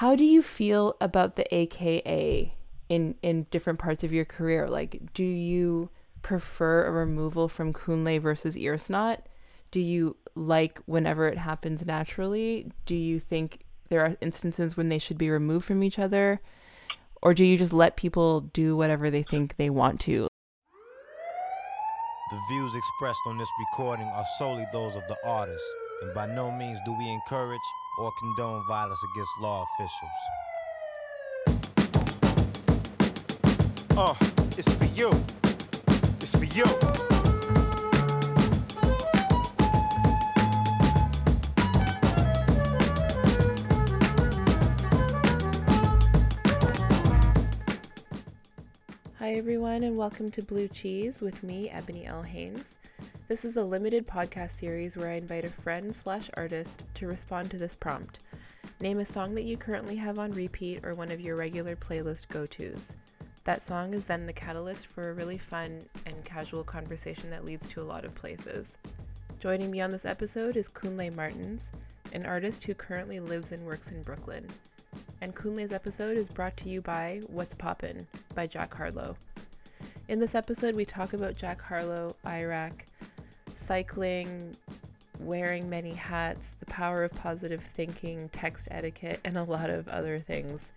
How do you feel about the AKA in in different parts of your career? Like, do you prefer a removal from Kunle versus Earsnot? Do you like whenever it happens naturally? Do you think there are instances when they should be removed from each other? Or do you just let people do whatever they think they want to? The views expressed on this recording are solely those of the artist, and by no means do we encourage or condone violence against law officials. Uh, it's for you. It's for you. Hi, everyone, and welcome to Blue Cheese with me, Ebony L. Haynes. This is a limited podcast series where I invite a friend slash artist to respond to this prompt. Name a song that you currently have on repeat or one of your regular playlist go tos. That song is then the catalyst for a really fun and casual conversation that leads to a lot of places. Joining me on this episode is Kunle Martins, an artist who currently lives and works in Brooklyn. And Kunle's episode is brought to you by What's Poppin' by Jack Harlow. In this episode, we talk about Jack Harlow, IRAK, cycling, wearing many hats, the power of positive thinking, text etiquette, and a lot of other things.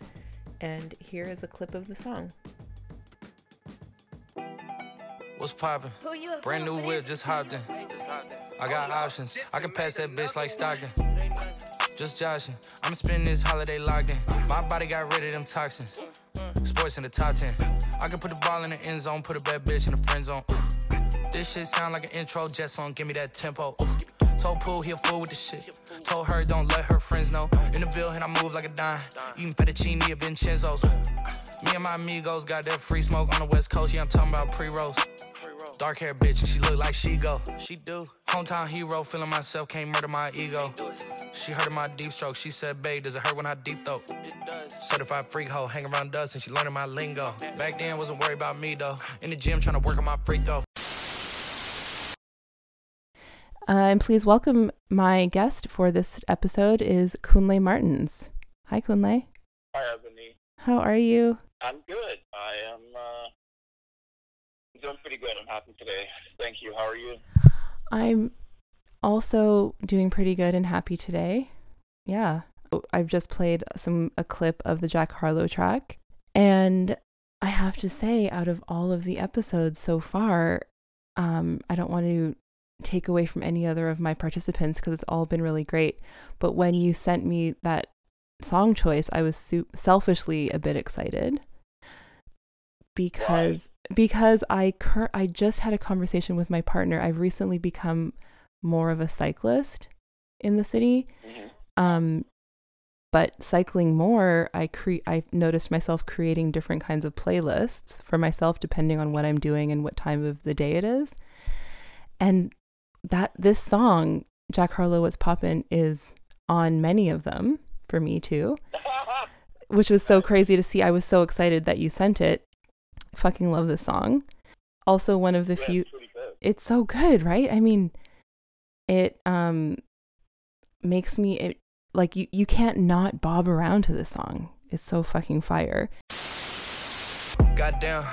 And here is a clip of the song. What's poppin'? Brand new whip, just hopped in. I got options. I can pass that bitch like Stockton. Just joshing. I'm spending this holiday locked in. My body got rid of them toxins. Sports in the top 10. I can put the ball in the end zone, put a bad bitch in the friend zone. This shit sound like an intro jet song, give me that tempo. Told Pooh he a fool with the shit. Told her don't let her friends know. In the Ville and I move like a dime. Eating fettuccine at Vincenzo's. Me and my amigos got that free smoke on the west coast. Yeah, I'm talking about pre-rolls. Dark hair bitch, and she look like she go. She do. Hometown hero, feeling myself, can't murder my ego. She heard of my deep stroke. She said, babe, does it hurt when I deep throat? Certified freak hoe, hang around us, and she learning my lingo. Back then, wasn't worried about me though. In the gym, trying to work on my free throw. Uh, and please welcome my guest for this episode is Kunle Martins. Hi, Kunle. Hi, Ebony. How are you? I'm good. I am uh, doing pretty good. I'm happy today. Thank you. How are you? I'm also doing pretty good and happy today. Yeah. I've just played some a clip of the Jack Harlow track and I have to say out of all of the episodes so far, um I don't want to take away from any other of my participants because it's all been really great, but when you sent me that song choice, I was su- selfishly a bit excited because Why? because I cur- I just had a conversation with my partner. I've recently become more of a cyclist in the city. Mhm. Um but cycling more, I cre- I noticed myself creating different kinds of playlists for myself depending on what I'm doing and what time of the day it is. And that this song, Jack Harlow What's Poppin', is on many of them for me too, which was so crazy to see. I was so excited that you sent it. Fucking love this song. Also one of the Yeah, few it's good. it's so good, right? I mean, it um makes me it like you you can't not bob around to this song. It's so fucking fire. Goddamn.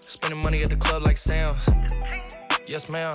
Spending money at the club like Sam's. Yes, ma'am.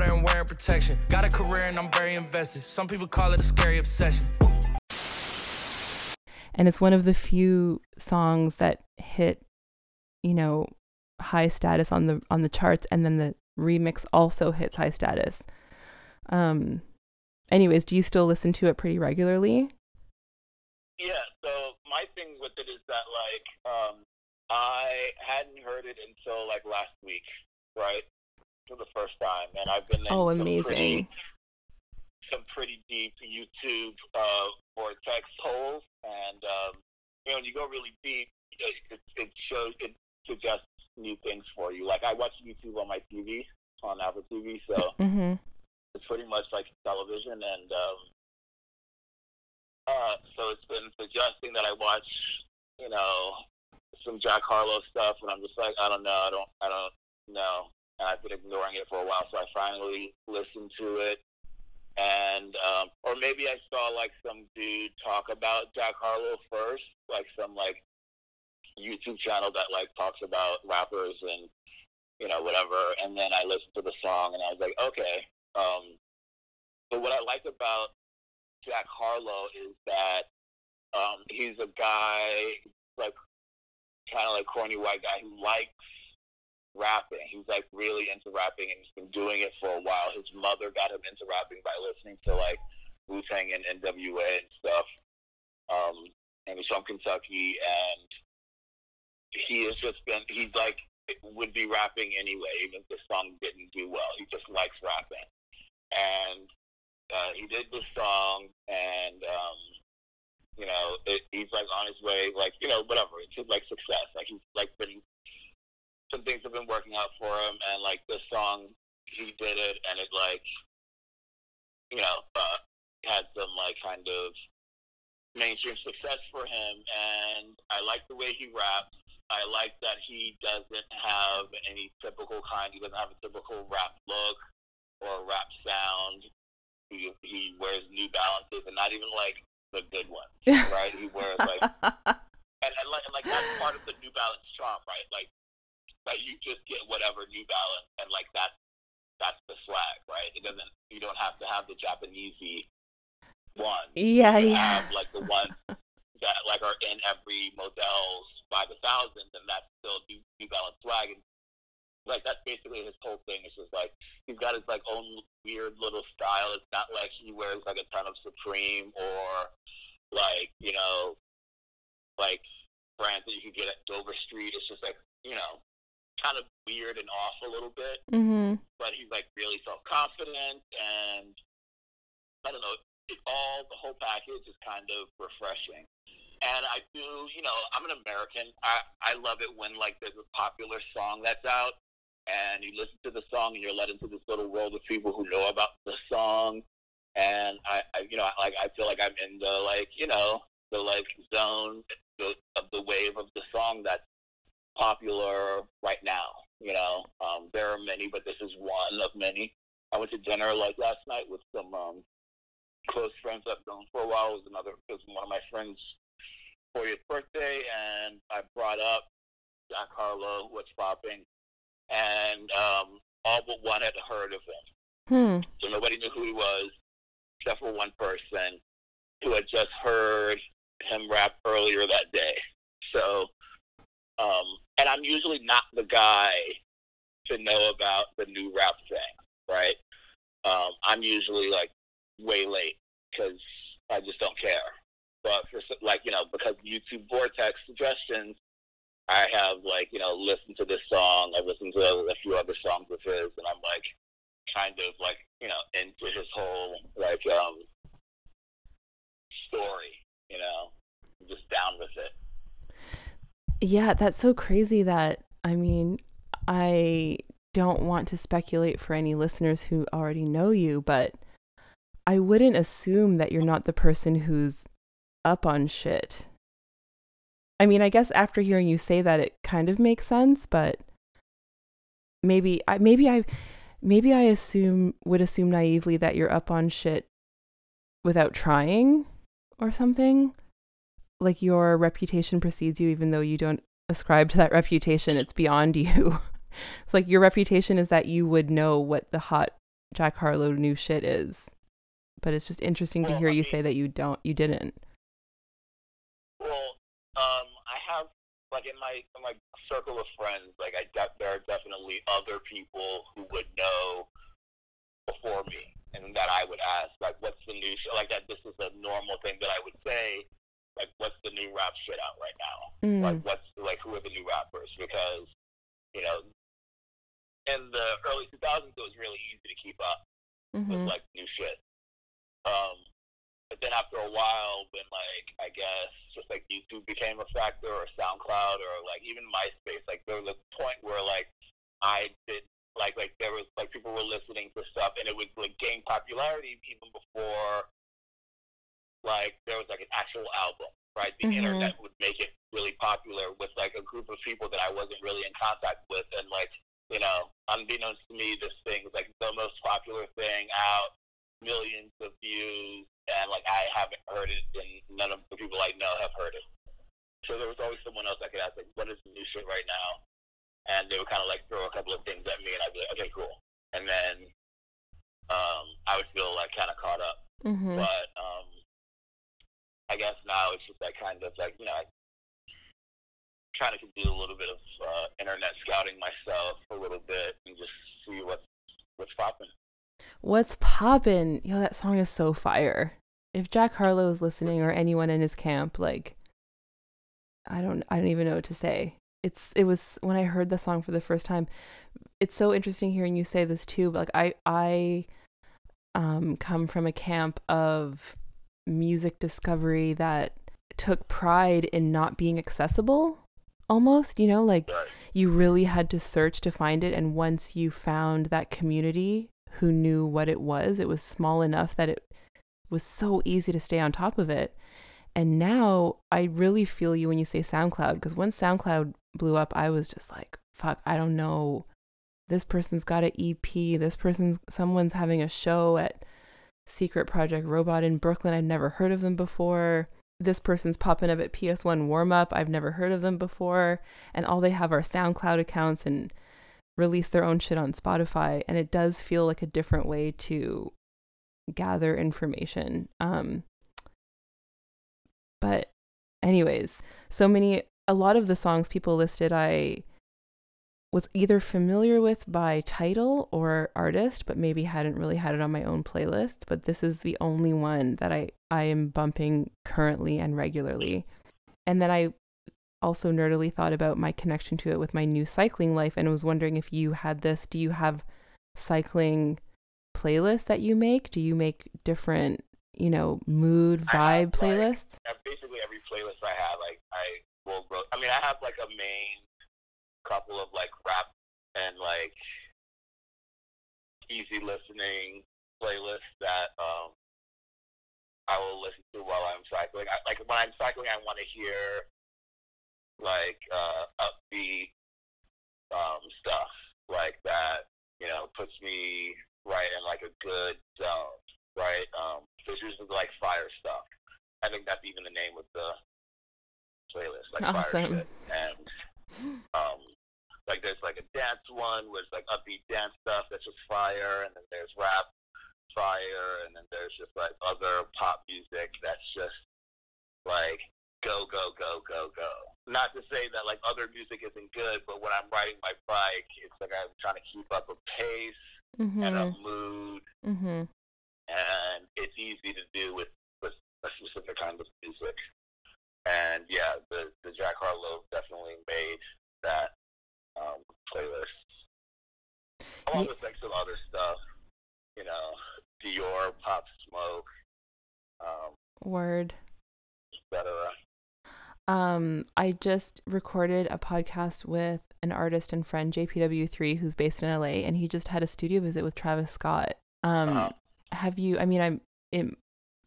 and wearing protection. Got a career and I'm very invested. Some people call it a scary obsession. And it's one of the few songs that hit, you know, high status on the on the charts and then the remix also hits high status. Um anyways, do you still listen to it pretty regularly? Yeah. So my thing with it is that like um, I hadn't heard it until like last week, right, for the first time, and I've been in Oh, some amazing. pretty, some pretty deep YouTube uh, vortex holes, and um, you know, when you go really deep, it, it, it shows it suggests new things for you. Like I watch YouTube on my TV on Apple TV, so mm-hmm. it's pretty much like television, and um, uh, so it's been suggesting that I watch, you know, some Jack Harlow stuff, and I'm just like, I don't know, I don't, I don't know, and I've been ignoring it for a while, so I finally listened to it, and um, or maybe I saw like some dude talk about Jack Harlow first, like some like YouTube channel that like talks about rappers and you know whatever, and then I listened to the song and I was like, okay. Um, but what I like about Jack Harlow is that um, he's a guy like kind of like corny white guy who likes rapping. He's like really into rapping and he's been doing it for a while. His mother got him into rapping by listening to like Wu Tang and NWA and stuff. Um, and he's from Kentucky and he has just been he's like would be rapping anyway, even if the song didn't do well. He just likes rapping. And uh, he did the song and um, you know, it, he's like on his way, like you know, whatever. It's like success. Like he's like been some things have been working out for him, and like this song, he did it, and it like you know uh, had some like kind of mainstream success for him, and I like the way he raps. I like that he doesn't have any typical kind. He doesn't have a typical rap look or rap sound. He, he wears New Balances, and not even like the good ones, right? He wears like, and, and like, and like that's part of the New Balance charm, right? Like, that you just get whatever New Balance, and like that's that's the swag, right? It doesn't. You don't have to have the Japanesey one. Yeah, you yeah. Have like the ones that like are in every Modell's by the thousands, and that's still New, New Balance swag. And like that's basically his whole thing. It's just like he's got his like own weird little style. It's not like he wears like a ton of Supreme or like you know, like brands that you could get at Dover Street. It's just like you know, kind of weird and off a little bit. Mm-hmm. But he's like really self confident, and I don't know. It all the whole package is kind of refreshing. And I do, you know, I'm an American. I I love it when like there's a popular song that's out, and you listen to the song and you're led into this little world of people who know about the song and I, I you know, like I feel like I'm in the like, you know, the like zone of the wave of the song that's popular right now. You know, um, there are many, but this is one of many. I went to dinner like last night with some um, close friends I've known for a while. It was another, it was one of my friends' 40th birthday, and I brought up Jack Harlow, what's popping, and um, all but one had heard of him. Hmm. So nobody knew who he was except for one person who had just heard him rap earlier that day. So, um, and I'm usually not the guy to know about the new rap thing, right? Um, I'm usually like way late because I just don't care. But for like you know, because YouTube Vortex suggestions, I have like you know listened to this song. I've listened to a few other songs of his, and I'm like kind of like you know into his whole like um story you know just down with it yeah that's so crazy that i mean i don't want to speculate for any listeners who already know you but i wouldn't assume that you're not the person who's up on shit i mean i guess after hearing you say that it kind of makes sense but maybe i maybe i maybe I assume would assume naively that you're up on shit without trying or something. Like your reputation precedes you even though you don't ascribe to that reputation, it's beyond you. it's like your reputation is that you would know what the hot Jack Harlow new shit is. But it's just interesting well, to hear I you mean, say that you don't you didn't. Well, um, I have like in my in my circle of friends, like I de- there are definitely other people who would know before me, and that I would ask, like, what's the new show? Like that, this is a normal thing that I would say, like, what's the new rap shit out right now? Mm. Like, what's like who are the new rappers? Because you know, in the early 2000s, it was really easy to keep up Mm-hmm. with like new shit. Um, but then after a while, when like I guess just like YouTube became a factor, or SoundCloud, or like even MySpace, like there was a point where like I did like like there was like people were listening to stuff, and it would like gain popularity even before like there was like an actual album, right? The mm-hmm. internet would make it really popular with like a group of people that I wasn't really in contact with, and like you know, unbeknownst to me, this thing was like the most popular thing out, millions of views, and like I haven't heard it, and none of the people I know have heard it. So there was always someone else I could ask, like, what is the new shit right now? And they would kind of like throw a couple of things at me, and I'd be like, okay, cool. And then um, I would feel like kind of caught up. Mm-hmm. But um, I guess now it's just that kind of like, you know, I trying to do a little bit of uh, internet scouting myself a little bit and just see what's what's popping. What's popping? Yo, that song is so fire. If Jack Harlow is listening or anyone in his camp, like, I don't, I don't even know what to say. It's, it was when I heard the song for the first time. It's so interesting hearing you say this too. But like, I, I, um, come from a camp of music discovery that took pride in not being accessible almost, you know, like you really had to search to find it. And once you found that community who knew what it was, it was small enough that it was so easy to stay on top of it. And now I really feel you when you say SoundCloud, because when SoundCloud blew up, I was just like, fuck, I don't know. This person's got an EP. This person's, someone's having a show at Secret Project Robot in Brooklyn. I'd never heard of them before this person's popping up at PS1 warm up. I've never heard of them before. And all they have are SoundCloud accounts and release their own shit on Spotify. And it does feel like a different way to gather information. Um, but, anyways, so many, a lot of the songs people listed, I was either familiar with by title or artist, but maybe hadn't really had it on my own playlist. But this is the only one that I, I am bumping currently and regularly. And then I also nerdily thought about my connection to it with my new cycling life and was wondering if you had this. Do you have cycling playlists that you make? Do you make different, you know, mood vibe playlists? Like, basically every playlist I have, like I will. I mean, I have like a main couple of like rap and like easy listening playlists that um, I will listen to while I'm cycling. I, like when I'm cycling, I want to hear like uh, upbeat um, stuff like that. You know, puts me right in like a good zone. Right, um, Fissures is like fire stuff. I think that's even the name of the playlist, like awesome. fire shit. And um, like there's like a dance one it's like upbeat dance stuff that's just fire, and then there's rap fire, and then there's just like other pop music that's just like go go go go go. Not to say that like other music isn't good, but when I'm riding my bike, it's like I'm trying to keep up a pace mm-hmm. and a mood, mm-hmm. and it's easy to do with with a specific kind of music. And yeah, the the Jack Harlow definitely made that um, playlists. Along with like some other stuff, you know, Dior, Pop Smoke, um, Word, etc. Um, I just recorded a podcast with an artist and friend, JPW3, who's based in LA, and he just had a studio visit with Travis Scott. Um, uh-huh. have you? I mean, I'm. It,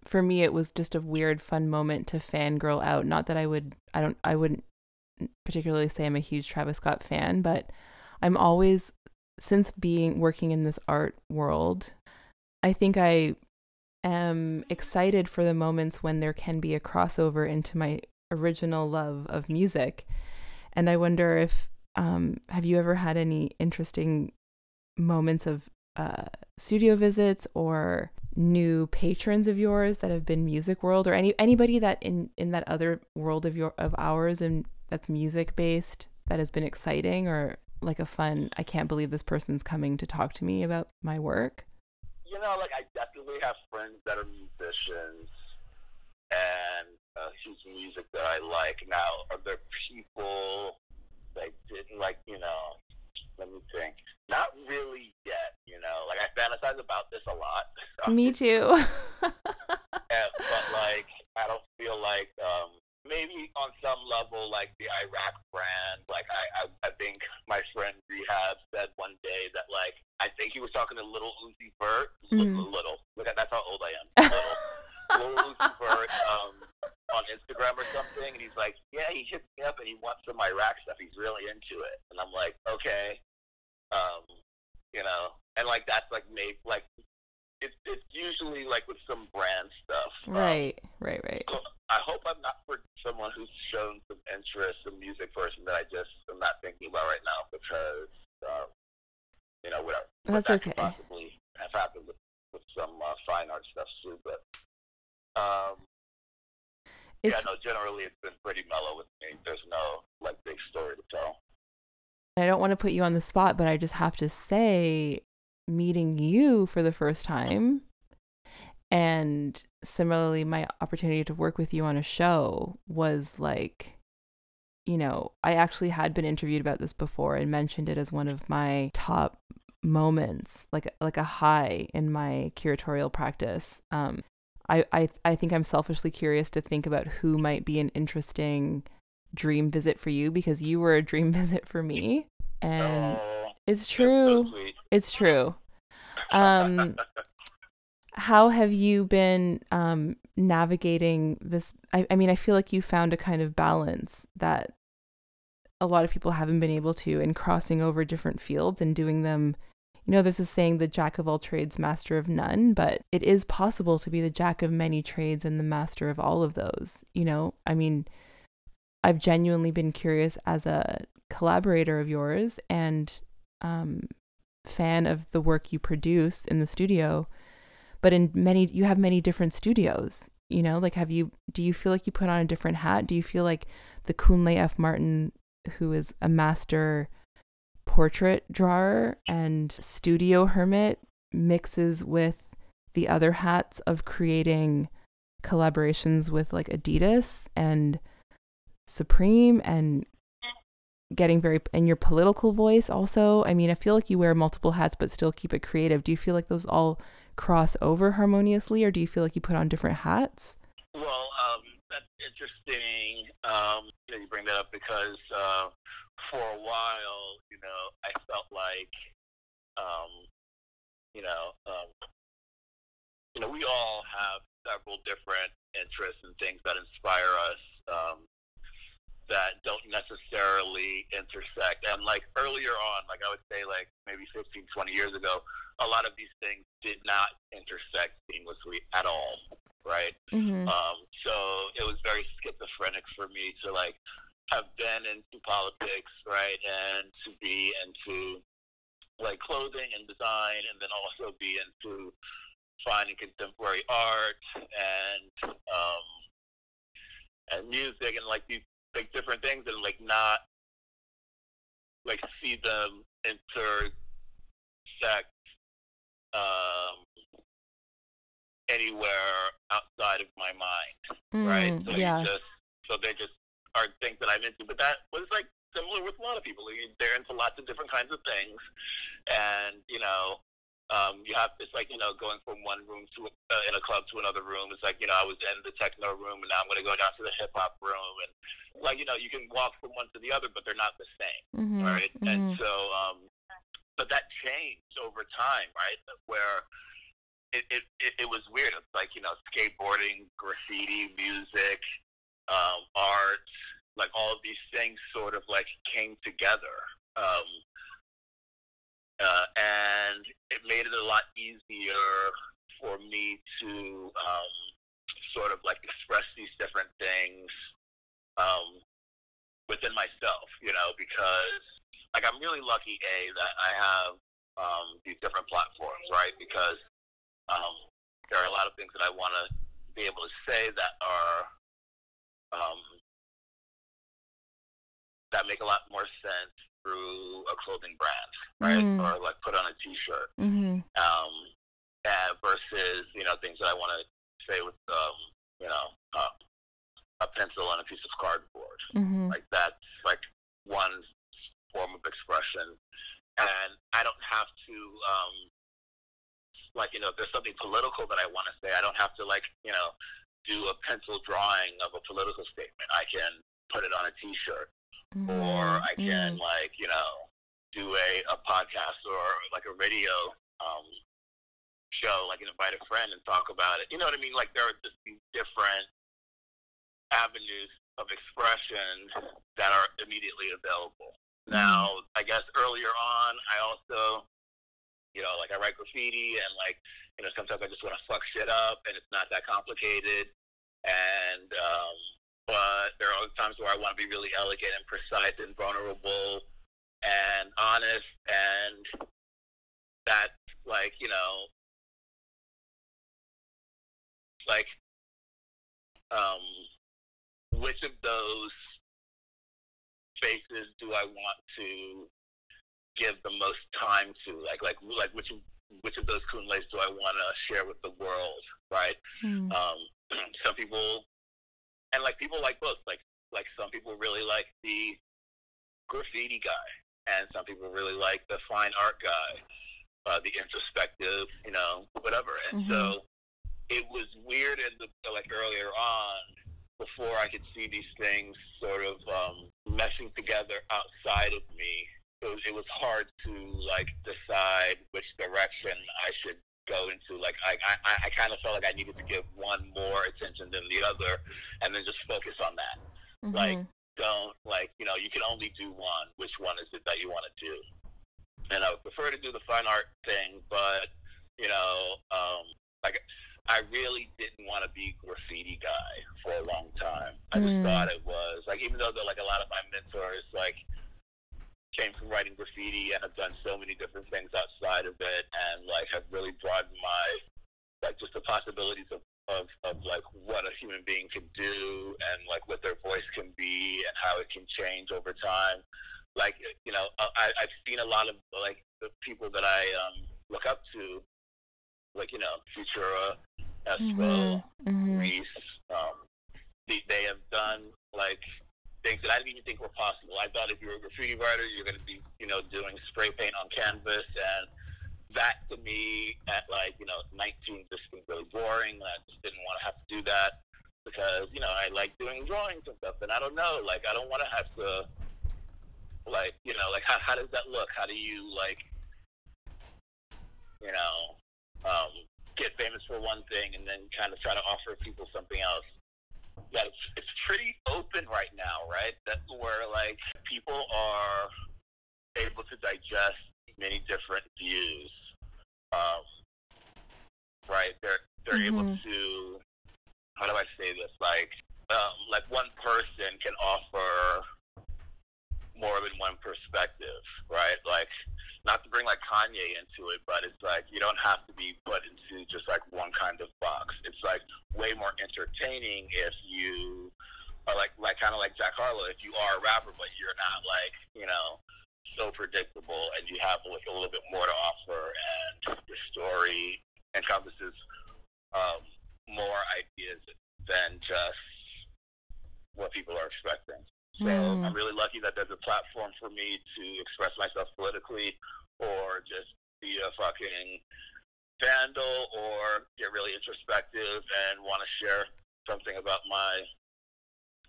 for me, it was just a weird, fun moment to fangirl out. Not that I would. I don't. I wouldn't particularly say I'm a huge Travis Scott fan, but I'm always since being working in this art world, I think I am excited for the moments when there can be a crossover into my original love of music. And I wonder if um, have you ever had any interesting moments of uh, studio visits or new patrons of yours that have been music world or any anybody that in in that other world of your of ours and that's music based that has been exciting or like a fun I can't believe this person's coming to talk to me about my work? You know, like I definitely have friends that are musicians and uh, whose music that I like. Now, are there people that didn't like, you know, let me think. Not really yet, you know. Like I fantasize about this a lot. Me too. yeah, but definitely on some level like the IRAK brand. Like I, I, I think my friend Rehab said one day that like I think he was talking to Little Uzi Vert. Mm. Little, look at that's how old I am. Little, Little Uzi Vert um, on Instagram or something, and he's like, yeah, he hit me up and he wants some IRAK stuff. He's really into it, and I'm like, okay, um, you know, and like that's like made like it's it's usually like with some brand stuff. Right, um, right, right. I hope I'm not for someone who's shown some interest in music person that I just am not thinking about right now because um, you know whatever. That's that okay. Could possibly have happened with, with some uh, fine art stuff too, but um, it's, yeah, no. Generally, it's been pretty mellow with me. There's no like big story to tell. I don't want to put you on the spot, but I just have to say, meeting you for the first time and similarly my opportunity to work with you on a show was like you know i actually had been interviewed about this before and mentioned it as one of my top moments like like a high in my curatorial practice. Um I, I i think i'm selfishly curious to think about who might be an interesting dream visit for you because you were a dream visit for me. And oh, it's true. so it's true. Um how have you been um, navigating this? I, I mean, I feel like you found a kind of balance that a lot of people haven't been able to in crossing over different fields and doing them. You know, there's a saying, the jack of all trades, master of none, but it is possible to be the jack of many trades and the master of all of those. You know, I mean, I've genuinely been curious as a collaborator of yours and um, fan of the work you produce in the studio but in many you have many different studios you know like have you do you feel like you put on a different hat? Do you feel like the Kunle F. Martin who is a master portrait drawer and studio hermit mixes with the other hats of creating collaborations with like Adidas and Supreme and getting very and your political voice also? I mean i feel like you wear multiple hats but still keep it creative. Do you feel like those all cross over harmoniously, or do you feel like you put on different hats? Well, um, that's interesting. Um, you, you bring that up because uh, for a while, you know, I felt like, um, you know, um, you know, we all have several different interests and things that inspire us. Um, that don't necessarily intersect. And like earlier on, like I would say like maybe 15, 20 years ago, a lot of these things did not intersect seamlessly at all, right? Mm-hmm. Um, so it was very schizophrenic for me to like have been into politics, right, and to be into like clothing and design, and then also be into finding contemporary art and um, and music and like these like different things and like not like see them intersect um, anywhere outside of my mind, mm, right? So yeah. Just, so they just are things that I'm into. But that was like similar with a lot of people. They're into lots of different kinds of things, and you know, um, you have it's like you know going from one room to uh, in a club to another room. It's like you know I was in the techno room and now I'm going to go down to the hip hop room and like you know you can walk from one to the other, but they're not the same, mm-hmm, right? Mm-hmm. And so, um, but that changed over time, right? Where it, it, it, it was weird. It's like you know skateboarding, graffiti, music, um, art, like all of these things sort of like came together. Um, uh, and it made it a lot easier for me to um, sort of like express these different things um, within myself, you know, because like I'm really lucky, a that I have um, these different platforms, right? Because um, there are a lot of things that I want to be able to say that are um, that make a lot more sense through a clothing brand, right? Mm-hmm. Or like put on a T-shirt. Mm-hmm. Um, versus you know things that I want to say with um, you know uh, a pencil and a piece of cardboard. Mm-hmm. Like that's like one form of expression, and I don't have to um, like you know if there's something political that I want to say, I don't have to like you know do a pencil drawing of a political statement. I can put it on a T-shirt, mm-hmm. or I can mm-hmm. like you know do a, a podcast or like a radio um, show, like invite a friend and talk about it. You know what I mean? Like there are just these different avenues of expression that are immediately available. Now, I guess earlier on, I also, you know, like I write graffiti and like, you know, sometimes I just want to fuck shit up and it's not that complicated. And, um, but there are times where I want to be really elegant and precise and vulnerable and honest and that like you know like um which of those faces do I want to give the most time to like like like which which of those kunles do I want to share with the world right mm. um some people and like people like both like like some people really like the graffiti guy and some people really like the fine art guy, uh, the introspective, you know, whatever. And mm-hmm. so it was weird in the like earlier on before I could see these things sort of um, meshing together outside of me. It was, it was hard to like decide which direction I should go into. Like I, I, I kind of felt like I needed to give one more attention than the other, and then just focus on that. Mm-hmm. Like don't like you know you can only do one. Which one is it that you want to do? And I would prefer to do the fine art thing, but you know, um, like I really didn't want to be graffiti guy for a long time. I just mm. thought it was like even though like a lot of my mentors like came from writing graffiti and have done so many different things outside of it and like have really broadened my like just the possibilities of of, of like what a human being can do and like what their voice can be and how it can change over time. Like you know, I, I've seen a lot of like the people that I um, look up to, like you know, Futura, Espo, mm-hmm. mm-hmm. Reese. Um, they, they have done like things that I didn't even think were possible. I thought if you were a graffiti writer, you're going to be, you know, doing spray paint on canvas and that to me at like you know 19 just seemed really boring. I just didn't want to have to do that because you know I like doing drawings and stuff, and I don't know, like I don't want to have to like you know like how how does that look? How do you like you know um, get famous for one thing and then kind of try to offer people something else? That it's, it's pretty open right now, right? That's where like people are able to digest many different views um, right? They're they're mm-hmm. able to how do I say this? Like um, like one person can offer more than one perspective, right? Like not to bring like Kanye into it, but it's like you don't have to be put into just like one kind of box. It's like way more entertaining if you are like like kind of like Jack Harlow. If you are a rapper, but you're not like you know so predictable and you have like a little bit more to offer and your story encompasses um, more ideas than just what people are expecting. So mm. I'm really lucky that there's a platform for me to express myself politically or just be a fucking vandal or get really introspective and want to share something about my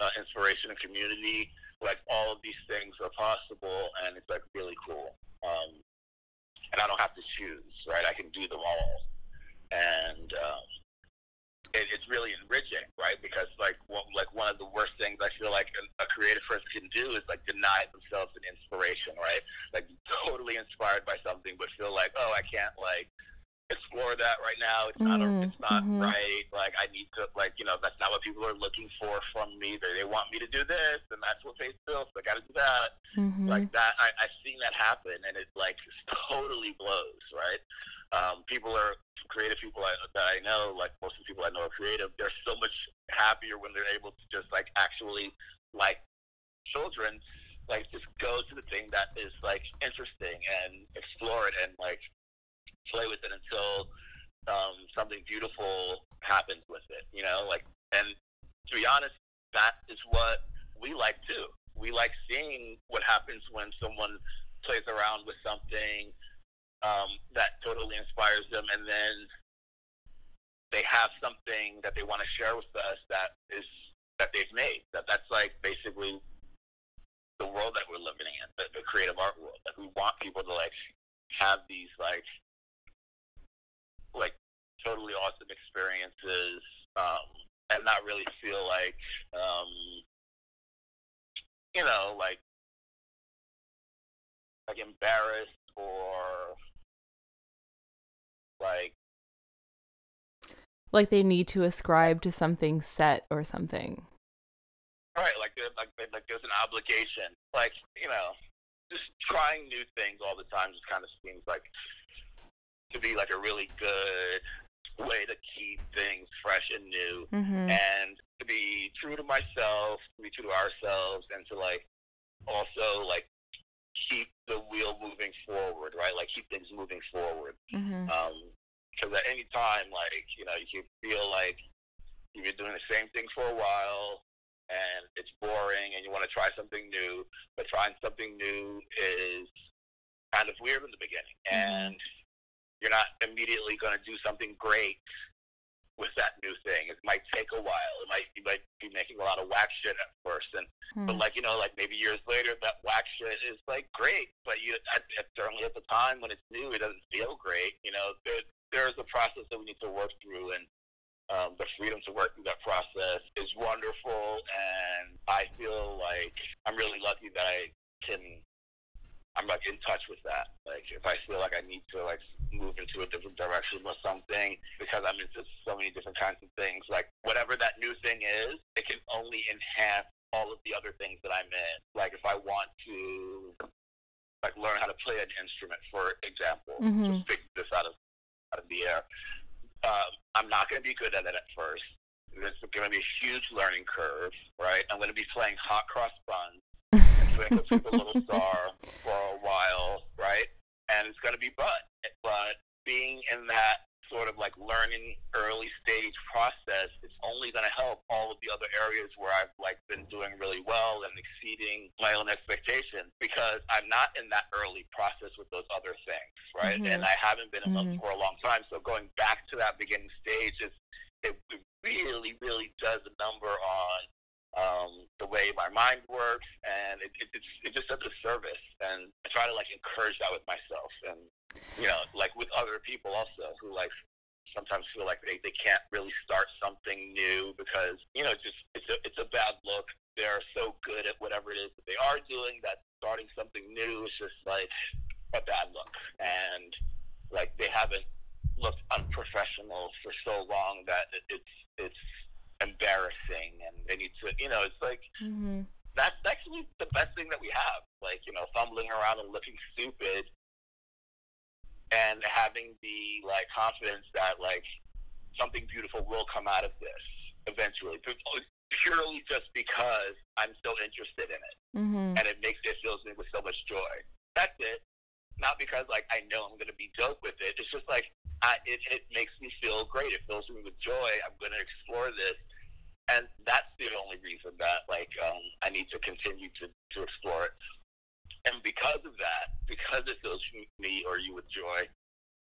uh, inspiration and community like all of these things are possible and it's like really cool. Um, and I don't have to choose, right? I can do them all. And um, it, it's really enriching, right? Because like one, like one of the worst things I feel like a, a creative person can do is like deny themselves an inspiration, right? Like totally inspired by something, but feel like, oh, I can't like explore that right now. It's not a, mm-hmm. it's not mm-hmm. right. Like I need to like you know that's not what people are looking for from me. They, they want me to do this, and that's what they feel. So I got to do that. Mm-hmm. Like that, I, I've seen that happen, and it like totally blows. Right? Um, people are creative people I, that I know. Like most of the people I know are creative. They're so much happier when they're able to just like actually like children like just go to the thing that is like interesting and explore it and like play with it until um, something beautiful happens with it. You know, like and to be honest, that is what we like too. We like seeing what happens when someone plays around with something um, that totally inspires them, and then they have something that they want to share with us that is that they've made. That that's like basically the world that we're living in, the, the creative art world. Like we want people to like have these like like totally awesome experiences um, and not really feel like um, you know like like embarrassed or like like they need to ascribe to something set or something. Right, like like like there's an obligation. Like you know, just trying new things all the time just kind of seems like to be like a really good way to keep things fresh and new mm-hmm. and to be true to myself, to be true to ourselves, and to like also like keep the wheel moving forward, right? Like keep things moving forward. Mm-hmm. Um, because at any time, like you know, you can feel like you've been doing the same thing for a while, and it's boring, and you want to try something new. But trying something new is kind of weird in the beginning, mm-hmm. and you're not immediately going to do something great with that new thing. It might take a while. It might you might be making a lot of whack shit at first, and mm. but like you know, like maybe years later, that whack shit is like great. But you at, at, certainly at the time when it's new, it doesn't feel great. You know, there, there's a process that we need to work through, and um, the freedom to work through that process is wonderful. And I feel like I'm really lucky that I can I'm like in touch with that. Like if I feel like I need to like move into a different direction or something because I'm into so many different kinds of things. Like whatever that new thing is, it can only enhance all of the other things that I'm in. Like if I want to like learn how to play an instrument, for example, mm-hmm. just pick this out of out of the air. Um, I'm not going to be good at it at first. It's going to be a huge learning curve, right? I'm going to be playing hot cross buns and Twinkle Twinkle Little Star for a while, right? And it's going to be fun. But being in that sort of like learning early stage process is only going to help all of the other areas where I've like been doing really well and exceeding my own expectations because I'm not in that early process with those other things, right? Mm-hmm. And I haven't been in mm-hmm. them for a long time. So going back to that beginning stage is it really, really does a number on um, the way my mind works, and it, it, it's, it just does a service. And I try to like encourage that with myself, and you know, like with other people also who like sometimes feel like they, they can't really start something new because you know just it's a it's a bad look. They're so good at whatever it is that they are doing that starting something new is just like a bad look, and like they haven't looked unprofessional for so long that it, it's it's embarrassing and they need to you know it's like mm-hmm. that's actually the best thing that we have like you know fumbling around and looking stupid and having the like confidence that like something beautiful will come out of this eventually purely just because I'm so interested in it mm-hmm. and it makes it fills me with so much joy that's it not because like I know I'm going to be dope with it it's just like I, it, it makes me feel great. It fills me with joy. I'm going to explore this, and that's the only reason that like um, I need to continue to to explore it. And because of that, because it fills me or you with joy,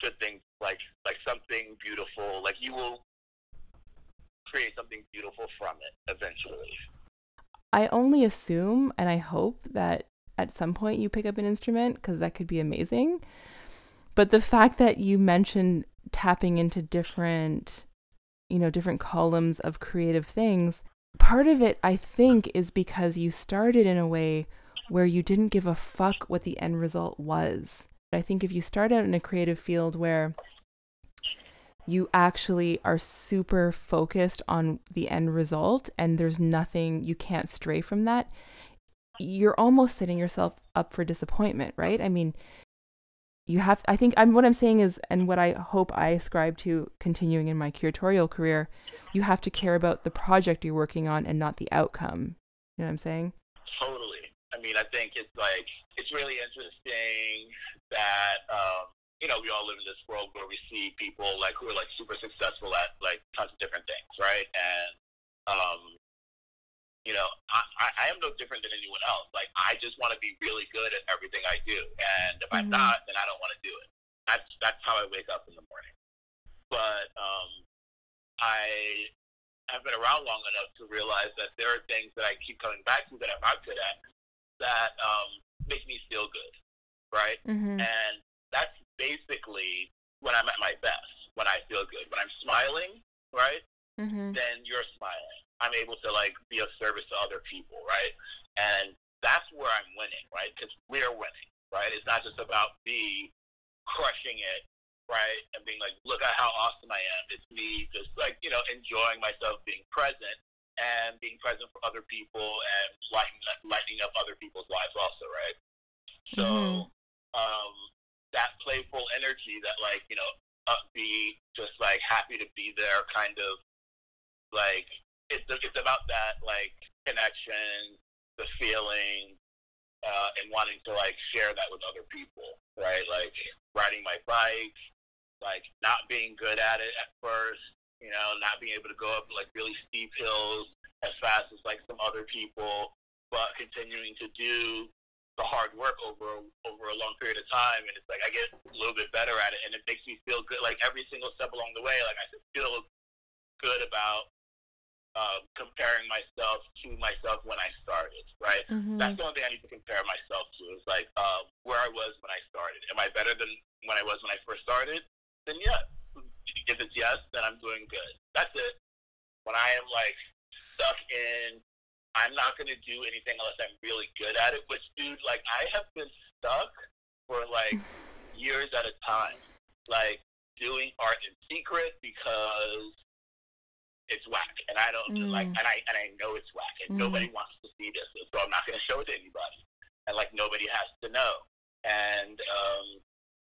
good things like like something beautiful, like you will create something beautiful from it eventually. I only assume and I hope that at some point you pick up an instrument because that could be amazing. But the fact that you mentioned tapping into different, you know, different columns of creative things, part of it, I think, is because you started in a way where you didn't give a fuck what the end result was. I think if you start out in a creative field where you actually are super focused on the end result and there's nothing you can't stray from that you're almost setting yourself up for disappointment right? I mean you have i think i'm what i'm saying is and what i hope i ascribe to continuing in my curatorial career you have to care about the project you're working on and not the outcome. You know what i'm saying? Totally i mean i think it's like it's really interesting that um you know we all live in this world where we see people like who are like super successful at like tons of different things right and um you know, I, I, am no different than anyone else. Like, I just want to be really good at everything I do. And if mm-hmm. I'm not, then I don't want to do it. That's, that's how I wake up in the morning. But, um, I have been around long enough to realize that there are things that I keep coming back to that I'm not good at that um, make me feel good, right? Mm-hmm. And that's basically when I'm at my best, when I feel good. When I'm smiling, right? Mm-hmm. Then you're smiling. I'm able to like be of service to other people, right? And that's where I'm winning, right? Because we're winning, right? It's not just about me crushing it right? And being like, look at how awesome I am. It's me just like, you know, enjoying myself being present and being present for other people and lighting, lightening up other people's lives also, right? So, Mhm. um, that playful energy, that like, you know, upbeat, just like happy to be there kind of like, it's, it's about that like connection, the feeling, uh, and wanting to like share that with other people, right? Like riding my bike, like not being good at it at first, you know, not being able to go up like really steep hills as fast as like some other people, but continuing to do the hard work over over a long period of time, and it's like I get a little bit better at it, and it makes me feel good. Like every single step along the way, like I feel good about um, comparing myself to myself when I started, right? Mm-hmm. That's the only thing I need to compare myself to is like um, where I was when I started. Am I better than when I was when I first started? Then yes. If it's yes, then I'm doing good. That's it. When I am like stuck in, I'm not going to do anything unless I'm really good at it. Which, dude, like I have been stuck for like years at a time, like doing art in secret because it's whack, and I don't like, Mm. and I and I know it's whack, and Mm. nobody wants to see this, so I'm not going to show it to anybody, and like nobody has to know, and um,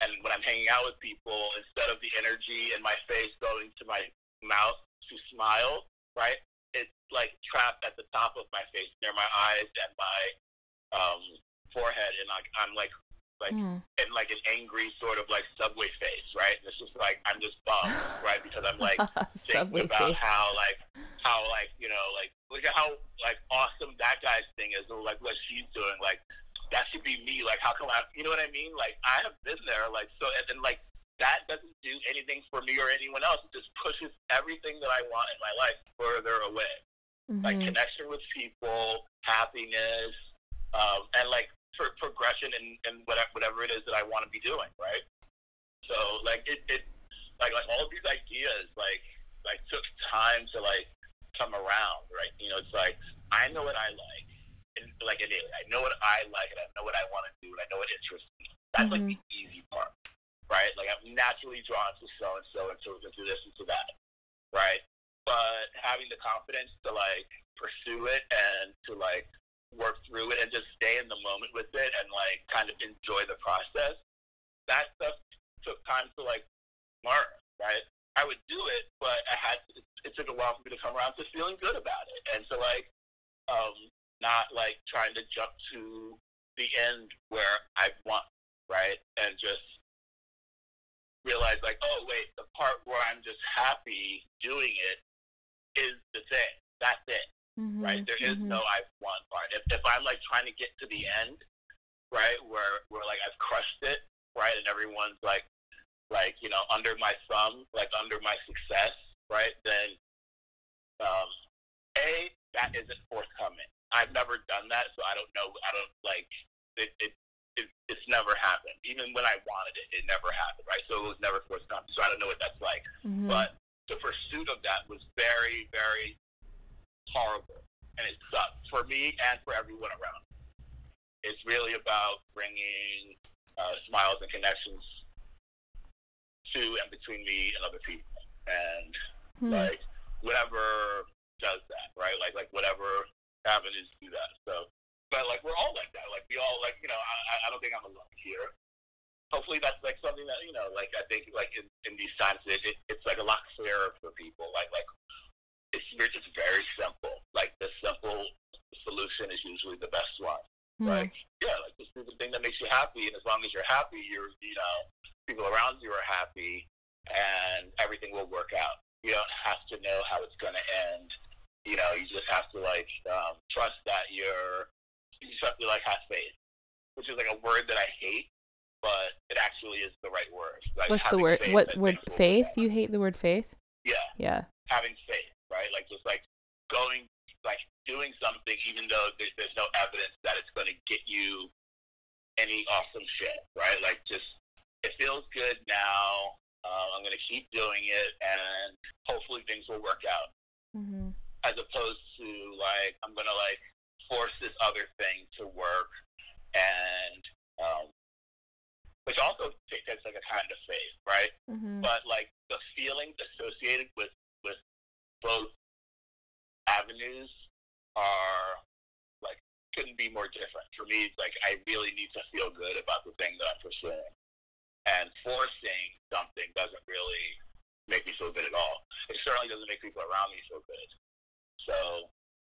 and when I'm hanging out with people, instead of the energy in my face going to my mouth to smile, right? It's like trapped at the top of my face, near my eyes and my um, forehead, and like I'm like like Mm. in like an angry sort of like subway face, right? And it's just like I'm just bummed, right? Because I'm like thinking about face. how like how like you know like look at how like awesome that guy's thing is, or like what she's doing, like that should be me. Like how come I, you know what I mean? Like I have been there, like so, and then like that doesn't do anything for me or anyone else. It just pushes everything that I want in my life further away like Mhm. connection with people, happiness, um, and like for progression and, and whatever whatever it is that I want to be doing, right? So like it, it like like all of these ideas like like took time to like come around, right? You know, it's like I know what I like, and like innately, I know what I like, and I know what I want to do, and I know what interests me. That's like the easy part, right? Like I'm naturally drawn to so and so and to, to this and to that, right? But having the confidence to like pursue it and to like work through it and just stay in the moment with it and like kind of enjoy the process. That stuff took time to like learn, right? I would do it, but I had it, it took a while for me to come around to feeling good about it and to like um not like trying to jump to the end where I want, right? And just realize like, oh wait, the part where I'm just happy doing it is the thing. That's it Mhm. right? There is Mhm. no I've won part. If, if I'm like trying to get to the end, right, where where like I've crushed it, right, and everyone's like like you know under my thumb, like under my success, right, then um, a that isn't forthcoming. I've never done that, so I don't know. I don't like it. it it, it's never happened. Even when I wanted it, it never happened, right? So it was never forthcoming. So I don't know what that's like Mhm. but the pursuit of that was very, very horrible, and it sucked for me and for everyone around. It's really about bringing uh, smiles and connections to and between me and other people, and Hmm. like whatever does that, right? Like like whatever avenues do that. So, but like we're all like that. Like we all like you know I I- don't think I'm alone here. Hopefully that's like something that you know like I think like in, in these times it, it it's like a lot clearer for people. Like like it's it's very simple. Like the simple solution is usually the best one. Hmm. Like yeah, like just do the thing that makes you happy, and as long as you're happy, you're you know people around you are happy, and everything will work out. You don't have to know how it's going to end. You know, you just have to like um, trust that you're. You just have to like have faith, which is like a word that I hate, but it actually is the right word. Like What's the word? What word? things will work Faith? You hate the word faith? Yeah, Yeah. having faith, right? Like just like going, like doing something, even though there's, there's no evidence that it's going to get you any awesome shit, right? Like just it feels good now. Uh, I'm going to keep doing it, and hopefully things will work out. Mm-hmm. As opposed to like I'm to like force this other thing to work, and um, which also takes like a kind of faith, right? Mm-hmm. But like the feelings associated with with both avenues are like couldn't be more different. For me, like I really need to feel good about the thing that I'm pursuing, and forcing something doesn't really make me feel good at all. It certainly doesn't make people around me feel good. So,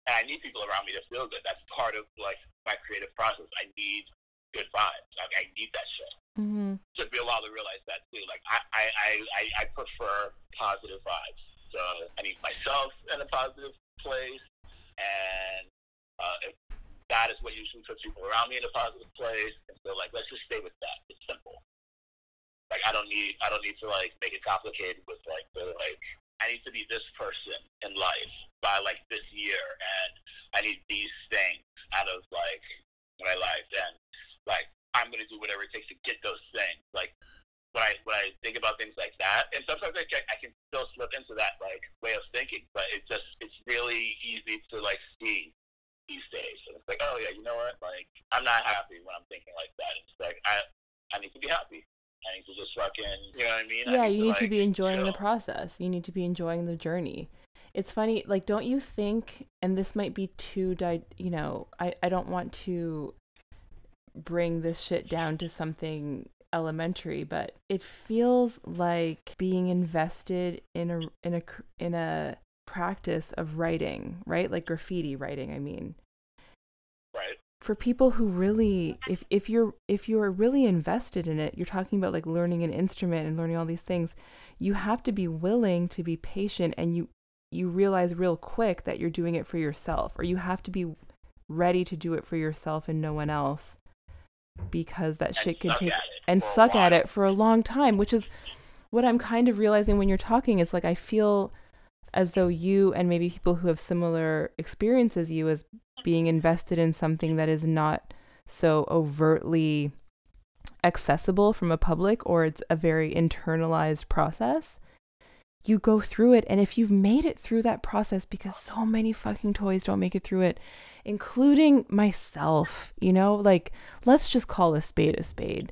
and I need people around me to feel good. That's part of like my creative process. I need good vibes. Like I need that shit. Mm-hmm. Took me a while to realize that too. Like I, I, I, I prefer positive vibes. So I need myself in a positive place, and uh, that is what usually puts people around me in a positive place. And so like let's just stay with that. It's simple. Like I don't need I don't need to like make it complicated with like the like I need to be this person in life by like this year, and I need these things out of like my life, and like I'm gonna do whatever it takes to get those things. Like when I when I think about things like that, and sometimes I can, I can still slip into that like way of thinking, but it's just it's really easy to like see these days. And it's like, oh yeah, you know what? Like I'm not happy when I'm thinking like that. It's like I I need to be happy. I need to just fucking, you know what I mean? Yeah, I need you to, need like, to be enjoying the process. You need to be enjoying the journey. It's funny, like, don't you think? And this might be too, di- you know, I I don't want to bring this shit down to something elementary, but it feels like being invested in a in a in a practice of writing, right? Like graffiti writing, I mean. For people who really if if you're if you're really invested in it, you're talking about like learning an instrument and learning all these things, you have to be willing to be patient and you you realize real quick that you're doing it for yourself or you have to be ready to do it for yourself and no one else because that shit can take and suck at it for a long time, which is what I'm kind of realizing when you're talking is like I feel as though you and maybe people who have similar experiences you as being invested in something that is not so overtly accessible from a public or it's a very internalized process you go through it. And if you've made it through that process because so many fucking toys don't make it through it including myself you know like let's just call a spade a spade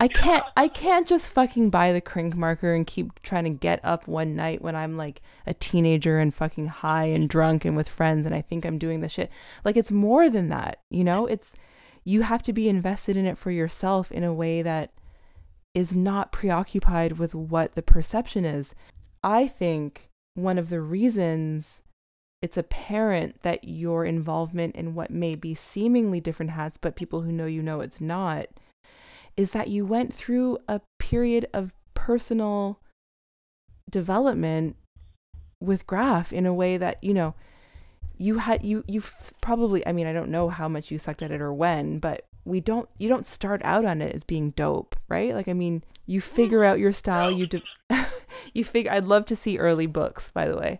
i can't i can't just fucking buy the Krink marker and keep trying to get up one night when i'm like a teenager and fucking high and drunk and with friends and i think i'm doing the shit. Like it's more than that you know? It's you have to be invested in it for yourself in a way that is not preoccupied with what the perception is. I think one of the reasons it's apparent that your involvement in what may be seemingly different hats, but people who know you know it's not, is that you went through a period of personal development with graph in a way that, you know, you had you you probably I mean I don't know how much you sucked at it or when, but we don't you don't start out on it as being dope, right? Like I mean, you mm. figure out your style, you de- you figure I'd love to see early books, by the way.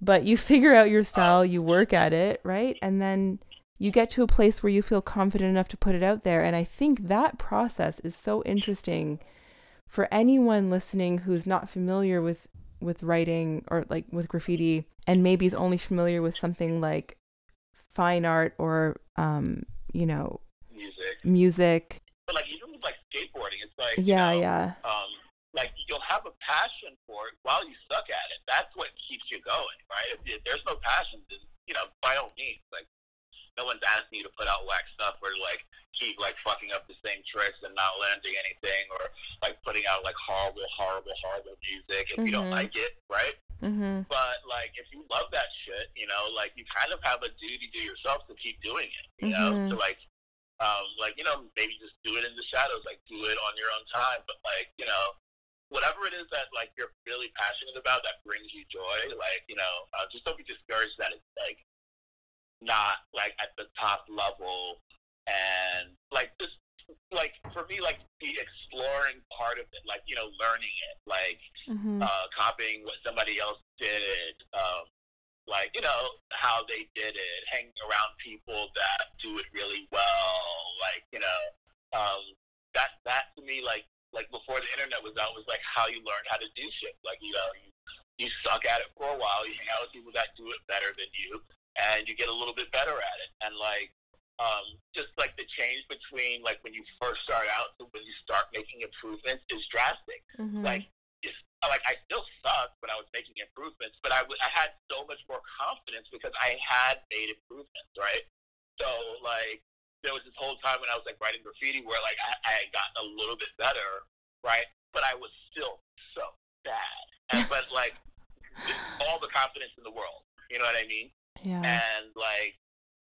But you figure out your style, you work at it, right? And then you get to a place where you feel confident enough to put it out there. And I think that process is so interesting for anyone listening who's not familiar with with writing or like with graffiti and maybe is only familiar with something like fine art or um, you know, music. Music. But like even with like skateboarding, it's like yeah, you know, yeah. Um, like you'll have a passion for it while you suck at it. That's what keeps you going, right? If, if there's no passion, then you know, by all means, like no one's asking you to put out whack stuff or like keep like fucking up the same tricks and not landing anything or like putting out like horrible, horrible, horrible music if mm-hmm. you don't mm-hmm. like it, right? Mm-hmm. But like if you love that shit, you know, like you kind of have a duty to yourself to keep doing it, you mm-hmm. know, to like um, like you know maybe just do it in the shadows, like do it on your own time, but like you know whatever it is that like you're really passionate about that brings you joy, like you know, uh, just don't be discouraged that it's like not like at the top level, and like just like for me, like the exploring part of it, like you know, learning it, like mm-hmm. uh, copying what somebody else did, um, like you know how they did it, hanging around people that do it really well, like you know, um, that that to me, like like before the internet was out, was like how you learned how to do shit. Like you know, you you suck at it for a while, you hang out with people that do it better than you, and you get a little bit better at it, and like um, just like the change between like when you first start out to when you start making improvements is drastic. Mm-hmm. Like, just, like I still sucked when I was making improvements, but I, w- I had so much more confidence because I had made improvements, right? So like there was this whole time when I was like writing graffiti where like I, I had gotten a little bit better, right? But I was still so bad, and, but like all the confidence in the world, you know what I mean? Yeah. And like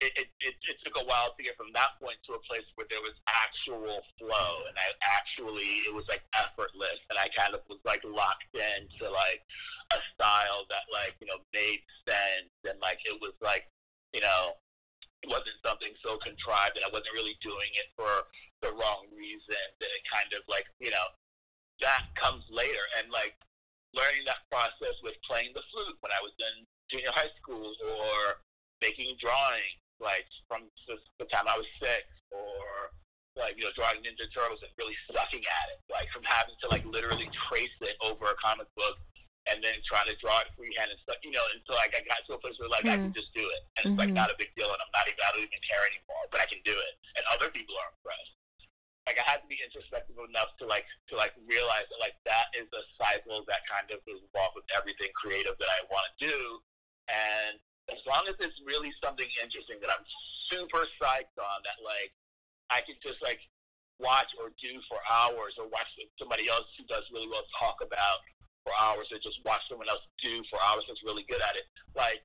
it, it, it, it, took a while to get from that point to a place where there was actual flow and I actually it was like effortless and I kind of was like locked into like a style that like you know made sense and like it was like you know it wasn't something so contrived and I wasn't really doing it for the wrong reason that it kind of like you know that comes later and like learning that process with playing the flute when I was in junior high school or making drawings like from the time I was six, or like you know drawing Ninja Turtles and really sucking at it, like from having to like literally trace it over a comic book and then trying to draw it freehand and stuff, you know, until like I got to a place where like mm-hmm. I can just do it, and it's mm-hmm. like not a big deal, and I'm not even I don't even care anymore, but I can do it, and other people are impressed. Like I had to be introspective enough to like to like realize that like that is a cycle that kind of is involved with everything creative that I want to do, and as long as it's really something interesting that I'm super psyched on, that like I can just like watch or do for hours, or watch somebody else who does really well talk about for hours, or just watch someone else do for hours that's really good at it. Like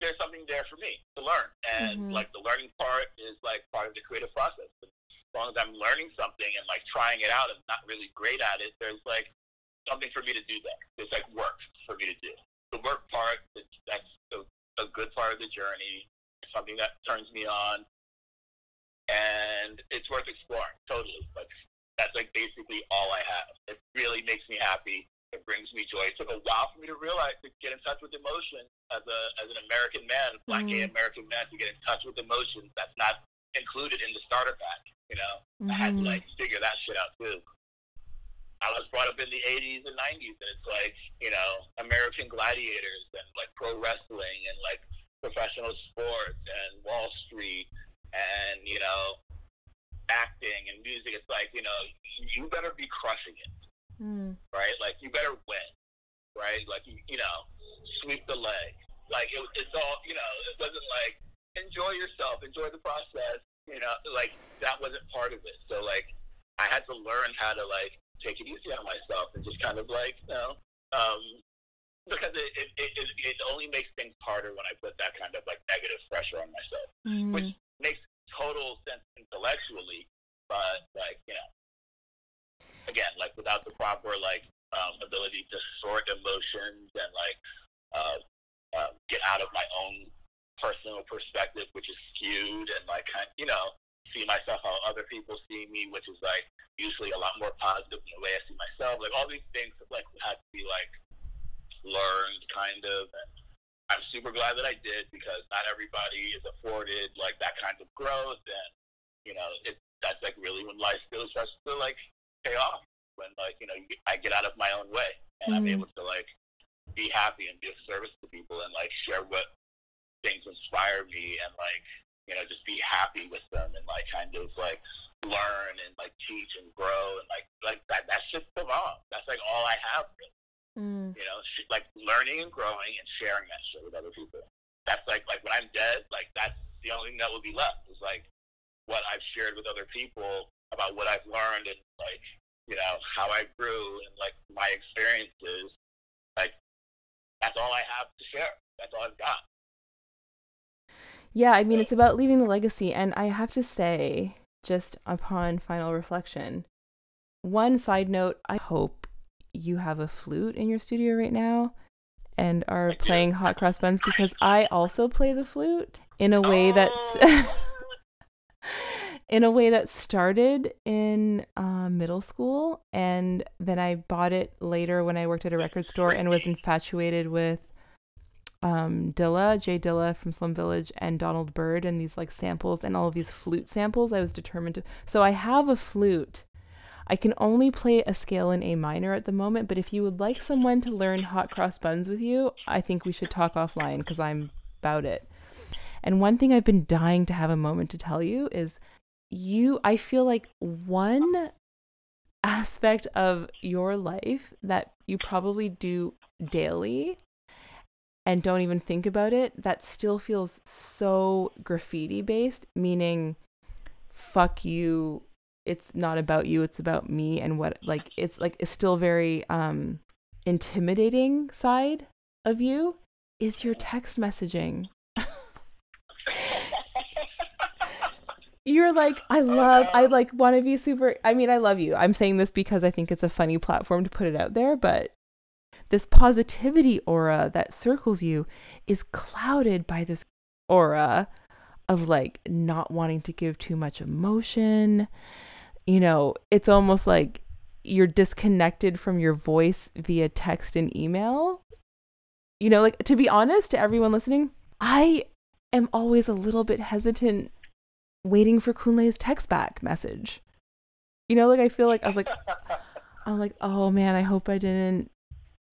there's something there for me to learn, and mm-hmm. like the learning part is like part of the creative process. But as long as I'm learning something and like trying it out and not really great at it, there's like something for me to do there. There's like work for me to do the work part, that's a, a good part of the journey, something that turns me on, and it's worth exploring totally. Like that's like basically all I have. It really makes me happy. It brings me joy. It took a while for me to realize to get in touch with emotion as a as an American man, black mm-hmm. gay American man, to get in touch with emotions. That's not included in the starter pack. You know, mm-hmm. I had to like figure that shit out too. I was brought up in the 80s and 90s, and it's like, you know, American Gladiators and like pro wrestling and like professional sports and Wall Street and, you know, acting and music. It's like, you know, you better be crushing it, mm. right? Like, you better win, right? Like, you, you know, sweep the leg. Like, it, it's all, you know, it wasn't like, enjoy yourself, enjoy the process, you know, like, that wasn't part of it. So, like, I had to learn how to, like, take it easy on myself and just kind of like, you know, um, because it, it, it, it only makes things harder when I put that kind of like negative pressure on myself, mm-hmm. which makes total sense intellectually, but like, you know, again, like without the proper like um, ability to sort emotions and like uh, uh, get out of my own personal perspective, which is skewed and like, kind, you know, see myself how other people see me, which is like usually a lot more positive than the way I see myself. Like all these things like had to be like learned kind of and I'm super glad that I did because not everybody is afforded like that kind of growth and you know, it that's like really when life really starts to like pay off when like, you know, I get out of my own way and mm-hmm. I'm able to like be happy and be of service to people and like share what things inspire me and like you know, just be happy with them and like kind of like learn and like teach and grow and like like that that's just the bomb. That's like all I have. Really. Mm. You know, like learning and growing and sharing that shit with other people. That's like like when I'm dead, like that's the only thing that will be left is like what I've shared with other people about what I've learned and like you know how I grew and like my experiences. Like that's all I have to share. That's all I've got. Yeah, I mean, it's about leaving the legacy. And I have to say, just upon final reflection, one side note I hope you have a flute in your studio right now and are playing hot cross buns because I also play the flute in a way that's. in a way that started in uh, middle school, and then I bought it later when I worked at a record store and was infatuated with um, Dilla, Jay Dilla from Slum Village, and Donald Byrd, and these like samples and all of these flute samples. I was determined to. So I have a flute. I can only play a scale in A minor at the moment, but if you would like someone to learn hot cross buns with you, I think we should talk offline because I'm about it. And one thing I've been dying to have a moment to tell you is you, I feel like one aspect of your life that you probably do daily and don't even think about it, that still feels so graffiti based, meaning fuck you. It's not about you, it's about me and what like it's like it's still very um intimidating side of you is your text messaging. You're like, I love, I like want to be super. I mean, I love you. I'm saying this because I think it's a funny platform to put it out there, but this positivity aura that circles you is clouded by this aura of like not wanting to give too much emotion. You know, it's almost like you're disconnected from your voice via text and email. You know, like to be honest to everyone listening, I am always a little bit hesitant waiting for Kunle's text back message. You know, like I feel like I was like I'm like, oh man, I hope I didn't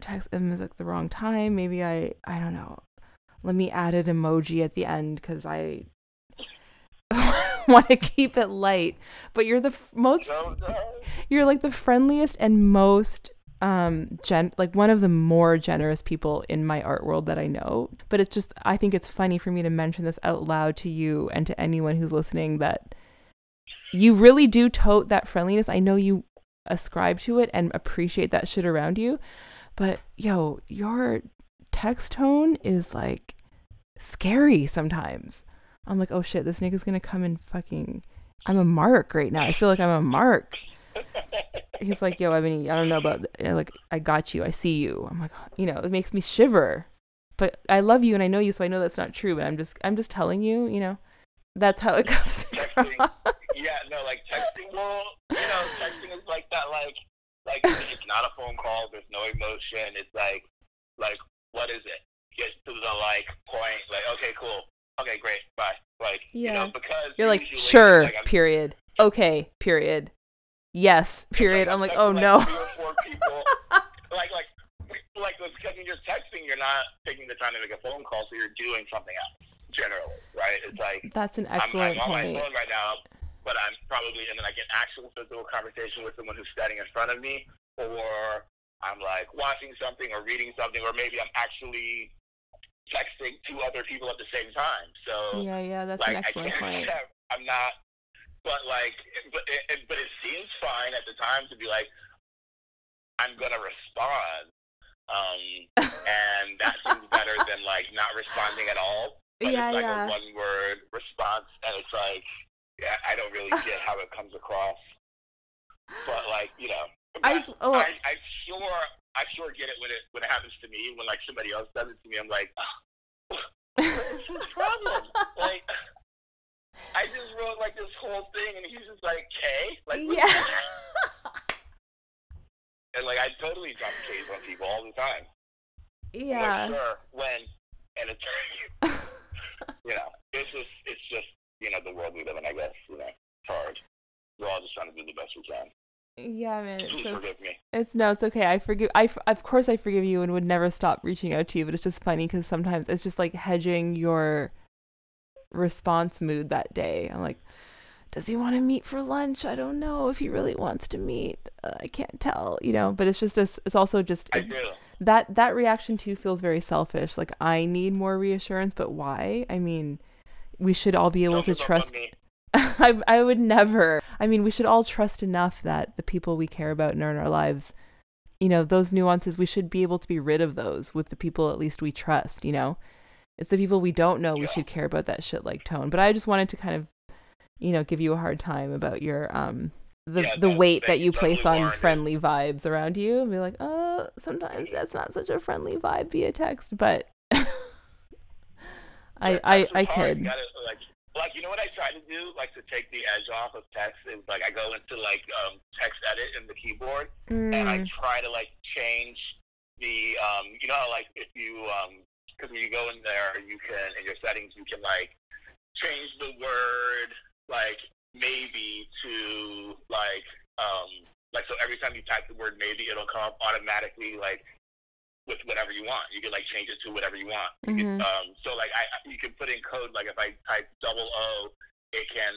text him at like the wrong time. Maybe I I don't know. Let me add an emoji at the end because I want to keep it light. But you're the f- most you're like the friendliest and most um gen like one of the more generous people in my art world that I know. But it's just I think it's funny for me to mention this out loud to you and to anyone who's listening that you really do tote that friendliness. I know you ascribe to it and appreciate that shit around you. But yo, your text tone is like scary sometimes. I'm like, oh shit, this nigga's gonna come and fucking. I'm a mark right now. I feel like I'm a mark. He's like, yo, I mean, I don't know about like, I got you. I see you. I'm like, you know, it makes me shiver. But I love you and I know you, so I know that's not true. But I'm just, I'm just telling you, you know, that's how it comes across. yeah, no, like texting. Well, you know, texting is like that. Like like it's not a phone call. There's no emotion. It's like, like what is it? Get to the like point. Like okay, cool. Okay, great. Bye. Like yeah. you know because you're like sure. Like, period. Okay. Period. Yes. Period. Like, I'm like, oh like no. like like like because when you're texting, you're not taking the time to make a phone call, so you're doing something else. Generally, right? It's like that's an excellent I'm, I'm point. my phone right now but I'm probably in like an actual physical conversation with someone who's standing in front of me, or I'm like watching something or reading something, or maybe I'm actually texting two other people at the same time. So yeah, yeah, that's like, an excellent point. I'm not, but like, but it, but it seems fine at the time to be like, I'm gonna respond, um, and that seems better than like not responding at all. But yeah, it's like yeah. a one word response, and it's like I don't really get how it comes across. But like, you know, I, oh, I, I sure, I sure get it when it when it happens to me. When like somebody else does it to me, I'm like, oh, what's his problem? like, I just wrote like this whole thing, and he's just like, "K," like, yeah. and like, I totally drop K's on people all the time. Yeah. Like, sure, when, and it's, you know, it's just, it's just you know, the world we live in, I guess, you know, it's hard. We're all just trying to do the best we can. Yeah, man. Please so, forgive me. It's no, it's okay. I forgive. I of course I forgive you and would never stop reaching out to you. But it's just funny because sometimes it's just like hedging your response mood that day. I'm like, does he want to meet for lunch? I don't know if he really wants to meet. Uh, I can't tell, you know. But it's just this. It's also just that that reaction too feels very selfish. Like I need more reassurance, but why? I mean we should all be able Don't to trust. I, I would never. I mean, we should all trust enough that the people we care about and in our lives, you know, those nuances, we should be able to be rid of those with the people at least we trust, you know? It's the people we don't know we should care about that shit like tone. But I just wanted to kind of, you know, give you a hard time about your, um, the, yeah, the weight that you place on friendly vibes around you and be like, oh, sometimes that's not such a friendly vibe via text, but I I I. Gotta, like, like you know what I try to do, like to take the edge off of text is like I go into like um, text edit in the keyboard mm. and I mm. try to like change the um, you know like if you um because when you go in there you can in your settings you can like change the word like maybe to like um like so every time you type the word maybe it'll come up automatically like with whatever you want. You can like change it to whatever you want. Mm-hmm. You can, um, so like I, you can put in code like if I type double O, it can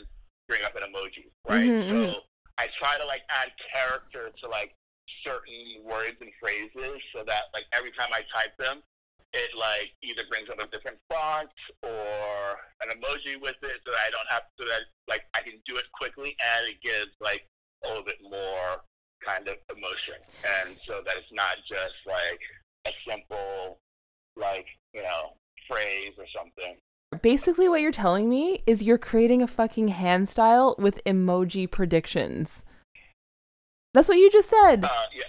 bring up an emoji, right? Mm-hmm. So mm-hmm. I try to like add character to like certain words and phrases so that like every time I type them, it like either brings up a different font or an emoji with it so that I don't have to so that like I can do it quickly and it gives like a little bit more kind of emotion and so that it's not just like a simple, like, you know, phrase or something. Basically, what you're telling me is you're creating a fucking hand style with emoji predictions. That's what you just said. Uh, yeah,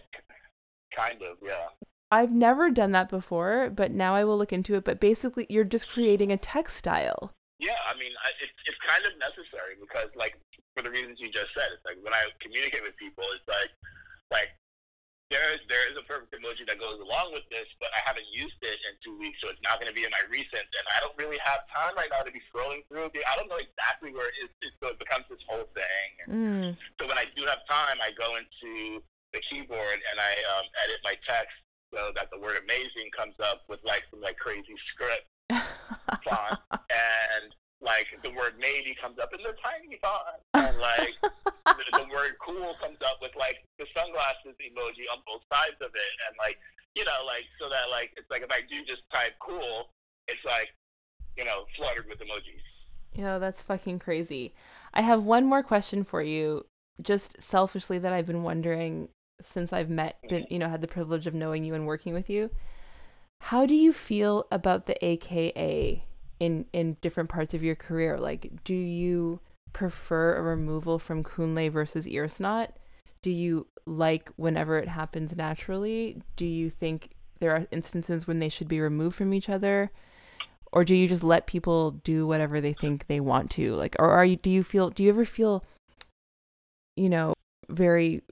kind of, yeah. I've never done that before, but now I will look into it. But basically, you're just creating a text style. Yeah, I mean, it, it's kind of necessary because, like, for the reasons you just said, it's like when I communicate with people, it's like, like there is there is a perfect emoji that goes along with this, but I haven't used it in two weeks, so it's not going to be in my recent, and I don't really have time right now to be scrolling through. I don't know exactly where it is, so it becomes this whole thing. Mm. So when I do have time, I go into the keyboard and I um, edit my text so that the word "amazing" comes up with like some like crazy script font, and like the word maybe comes up in the tiny font, and like the, the, word cool comes up with like the sunglasses emoji on both sides of it, and like you know, like so that like it's like if I do just type cool, it's like you know flooded with emojis. Yeah, that's fucking crazy. I have one more question for you, just selfishly that I've been wondering since I've met, been, mm-hmm. you know, had the privilege of knowing you and working with you. How do you feel about the AKA in in different parts of your career? Like, do you prefer a removal from Kunle versus ear Earsnot? Do you like whenever it happens naturally? Do you think there are instances when they should be removed from each other? Or do you just let people do whatever they think they want to? Like or are you do you feel do you ever feel you know, very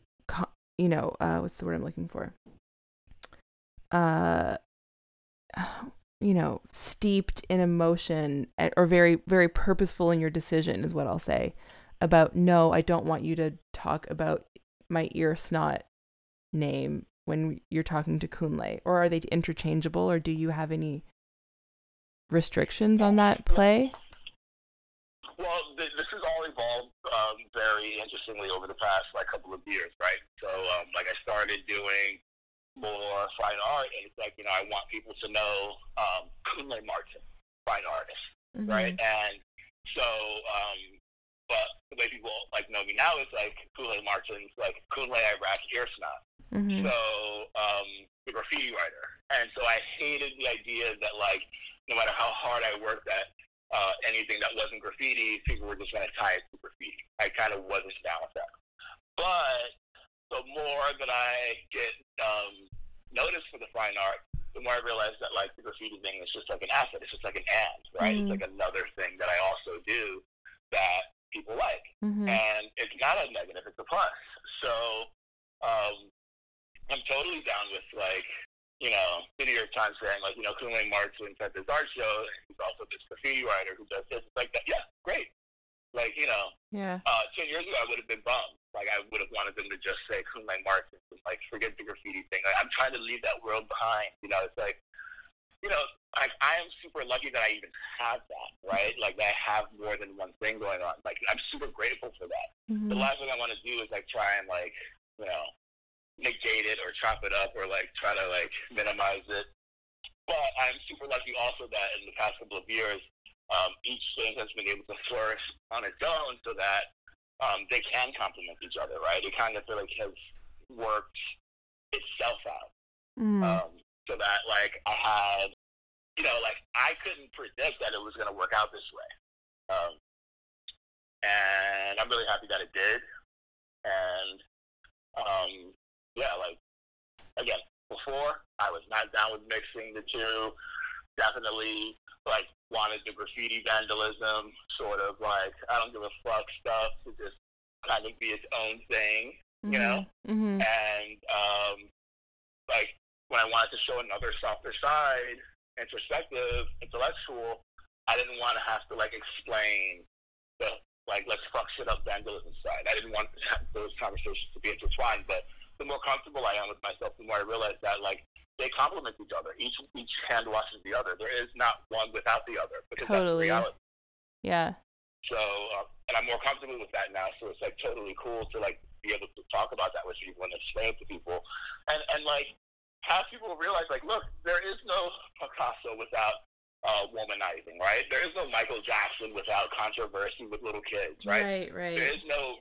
you know, uh what's the word I'm looking for? Uh you know, steeped in emotion or very, very purposeful in your decision, is what I'll say about no, I don't want you to talk about my Earsnot name when you're talking to Kunle? Or are they interchangeable, or do you have any restrictions on that play? Well, this has all evolved um, very interestingly over the past like couple of years, right? So, um, like, I started doing more fine art, and it's like you know I want people to know um, Kunle Martin, fine artist, mm-hmm. right? And so, um, but the way people like know me now is like Kunle Martin's like Kunle IRAK Earsnot. Mm-hmm. So um, the graffiti writer, and so I hated the idea that like no matter how hard I worked at uh, anything that wasn't graffiti, people were just going to tie it to graffiti. I kind of wasn't down with that. But the more that I get um, noticed for the fine art, the more I realize that like the graffiti thing is just like an asset. It's just like an and, right? Mm-hmm. It's like another thing that I also do that people like, mm-hmm. and it's not a negative; it's a plus. So um, I'm totally down with like you know, the New York Times saying like, you know, Kunle Martin at this art show, and he's also this graffiti writer who does this. It's like that. Yeah, great. Like, you know, yeah. Uh, ten years ago, I would have been bummed. Like, I would have wanted them to just say Kunle Martin and like forget the graffiti thing. Like, I'm trying to leave that world behind. You know, it's like, you know, like I am super lucky that I even have that, right? Like that I have more than one thing going on. Like I'm super grateful for that. Mm-hmm. The last thing I want to do is like try and like, you know, negate it or chop it up or like try to like minimize it. But I'm super lucky also that in the past couple of years, um, each thing has been able to flourish on its own so that um, they can complement each other, right? It kind of feel like has worked itself out. Mm. Um, so that like I had, you know, like I couldn't predict that it was going to work out this way. Um, and I'm really happy that it did. And um, yeah, like again, before I was not down with mixing the two. Definitely like wanted the graffiti vandalism, sort of like I don't give a fuck stuff to just kind of be its own thing, you know. Mm-hmm. And um, like when I wanted to show another softer side, introspective, intellectual, I didn't want to have to like explain the like let's fuck shit up vandalism side. I didn't want those conversations to be intertwined, but the more comfortable I am with myself, the more I realize that like they complement each other. Each each hand washes the other. There is not one without the other because Totally. that's reality. Yeah. So, uh, and I'm more comfortable with that now. So it's like totally cool to like be able to talk about that with people and explain it to people. And and like have people realize like, look, there is no Picasso without uh, womanizing, right? There is no Michael Jackson without controversy with little kids, right? Right. Right. There is no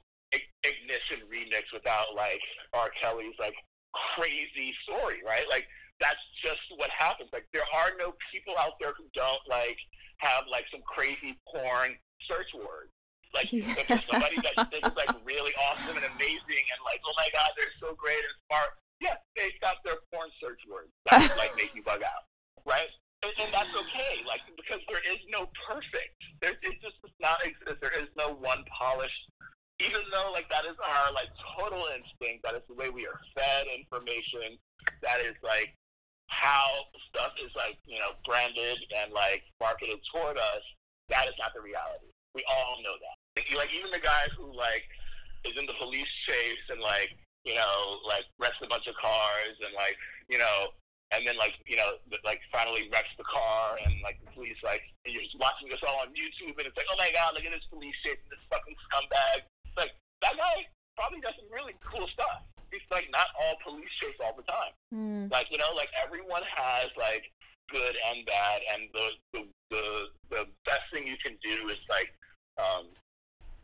ignition remix without like R. Kelly's like crazy story, right? Like that's just what happens. Like there are no people out there who don't like have like some crazy porn search word. Like Yeah. if there's somebody that you think is like really awesome and amazing and like, oh my god, they're so great and smart. Yeah, they've got their porn search words that like make you bug out, right? And, and that's okay, like because there is no perfect. There, it just does not exist. There is no one polished. Even though like that is our like total instinct, that is the way we are fed information. That is like how stuff is like you know branded and like marketed toward us. That is not the reality. We all know that. Like, even the guy who like is in the police chase and like you know like wrecks a bunch of cars and like you know and then like you know like finally wrecks the car and like the police like you're just watching this all on YouTube and it's like oh my god look at this police chasing this fucking scumbag. Like that guy probably does some really cool stuff. It's like not all police chase all the time Mm. like you know like everyone has like good and bad and the the the, the best thing you can do is like um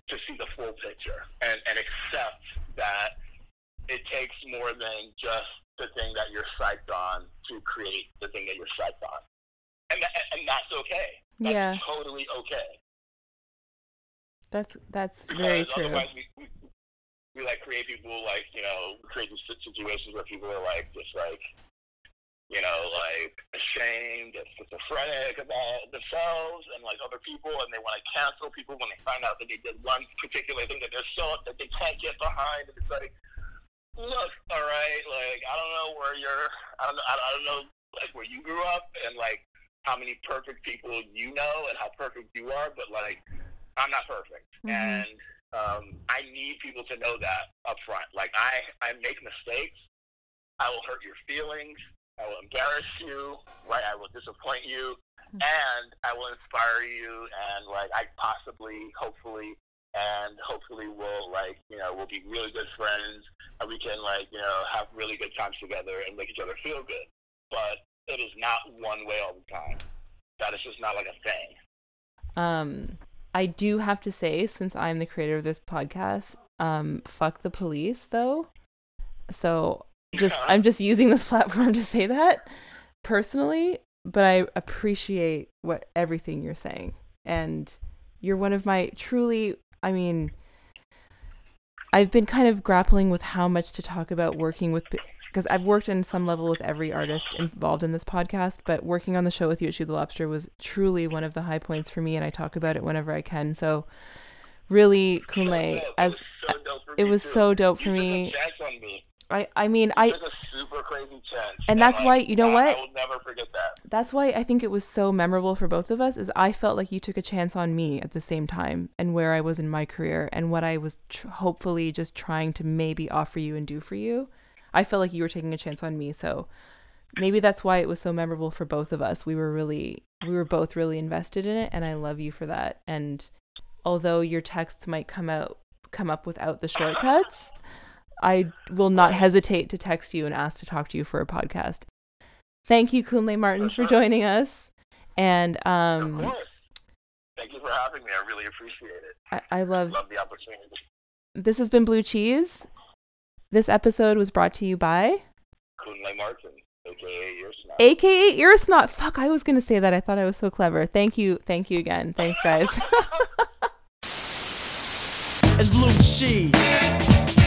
to see the full picture and and accept that it takes more than just the thing that you're psyched on to create the thing that you're psyched on and that, and that's okay that's Yeah. totally okay That's that's very because true. Otherwise, we, we, we like create people like you know create these situations where people are like just like you know like ashamed and schizophrenic about themselves and like other people, and they want to cancel people when they find out that they did one particular thing that they're so that they can't get behind, and it's like. Look, all right. Like, I don't know where you're. I don't know. I don't know, like, where you grew up, and like, how many perfect people you know, and how perfect you are. But like, I'm not perfect, Mhm. and um, I need people to know that up front. Like I, I make mistakes. I will hurt your feelings. I will embarrass you. Right? I will disappoint you, and I will inspire you. And like I possibly, hopefully, and hopefully we'll like you know we'll be really good friends, and we can like you know have really good times together and make each other feel good. But it is not one way all the time. That is just not like a thing. Um, I do have to say, since I'm the creator of this podcast, um, fuck the police though. So just Yeah. I'm just using this platform to say that personally, but I appreciate what everything you're saying, and you're one of my truly. I mean, I've been kind of grappling with how much to talk about working with because I've worked in some level with every artist involved in this podcast, but working on the show with you at Shoot the Lobster was truly one of the high points for me, and I talk about it whenever I can. So, really, Kunle, as it was so dope for it me, was so dope for You took a me. chance on me. I, I mean, I, took a super crazy chance, And that's like, why- you know I- what? I will never forget that. that's why I think it was so memorable for both of us. Is I felt like you took a chance on me at the same time, and where I was in my career, and what I was tr- hopefully just trying to maybe offer you and do for you. I felt like you were taking a chance on me, so maybe that's why it was so memorable for both of us. We were really, we were both really invested in it, and I love you for that. And although your texts might come out, come up without the shortcuts, I will not hesitate to text you and ask to talk to you for a podcast. Thank you, Kunle Martins, for joining us. And um. Thank you for having me. I really appreciate it. I, I love Love the opportunity. this has been Blue Cheese. This episode was brought to you by Kunle Martin, aka Your Snap. AKA Earsnot. Fuck, I was gonna say that. I thought I was so clever. Thank you, thank you again. Thanks, guys. It's Blue Cheese.